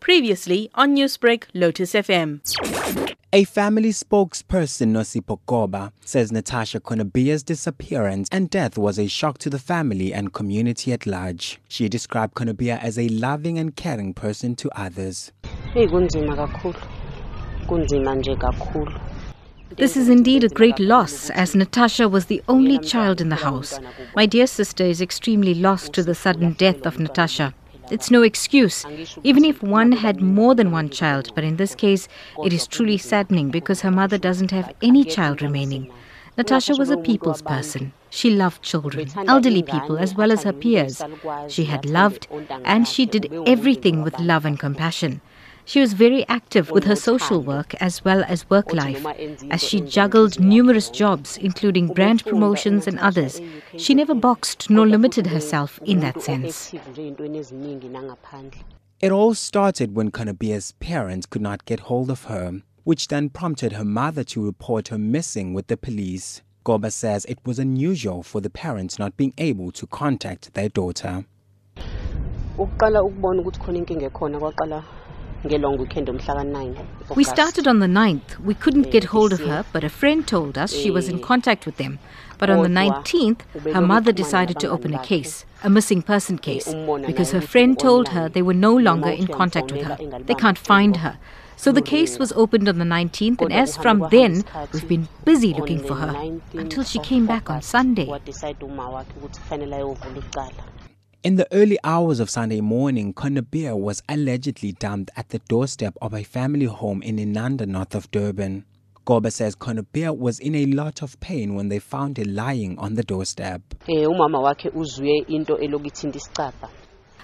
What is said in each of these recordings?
Previously on Newsbreak, Lotus FM. A family spokesperson, Nosipho Goba, says Natasha Conabeer's disappearance and death was a shock to the family and community at large. She described Conabeer as a loving and caring person to others. eyi kunzima kakhulu kunzima nje kakhulu This is indeed a great loss, as Natasha was the only child in the house. My dear sister is extremely lost to the sudden death of Natasha. It's no excuse, even if one had more than one child, but in this case, it is truly saddening because her mother doesn't have any child remaining. Natasha was a people's person. She loved children, elderly people, as well as her peers. She had loved, and she did everything with love and compassion. She was very active with her social work as well as work life, as she juggled numerous jobs, including brand promotions and others. She never boxed nor limited herself in that sense. It all started when Conabeer's parents could not get hold of her, which then prompted her mother to report her missing with the police. Goba says it was unusual for the parents not being able to contact their daughter. Ukuqala ukubona ukuthi khona inkinga ekhona kwaqala nge-long weekend omhla ka-9 We started on the 9th. We couldn't get hold of her, but a friend told us she was in contact with them. But on the 19th, her mother decided to open a case, a missing person case, because her friend told her they were no longer in contact with her. They can't find her. So the case was opened on the 19th, and as from then, we've been busy looking for her until she came back on Sunday. In the early hours of Sunday morning, Conabeer was allegedly dumped at the doorstep of a family home in Inanda, north of Durban. Goba says Conabeer was in a lot of pain when they found her lying on the doorstep.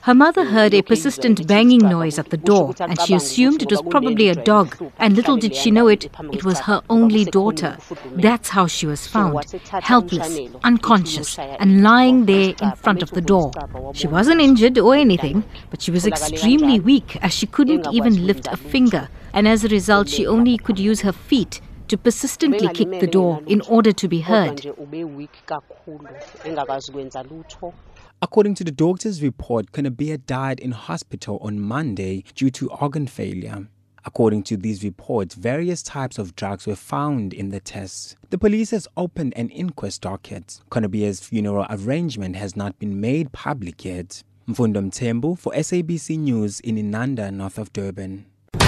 Umama wakhe uzwe into eloku ithinta isicabha Her mother heard a persistent banging noise at the door, and she assumed it was probably a dog. And little did she know it, it was her only daughter. That's how she was found, helpless, unconscious, and lying there in front of the door. She wasn't injured or anything, but she was extremely weak as she couldn't even lift a finger. And as a result, she only could use her feet to persistently kick the door in order to be heard. nje ube weak kakhulu engakwazi kwenza lutho According to the doctor's report, Conabeer died in hospital on Monday due to organ failure. According to these reports, various types of drugs were found in the tests. The police has opened an inquest docket. Conabeer's funeral arrangement has not been made public yet. Mfundo Mthembu for SABC News in Inanda, north of Durban.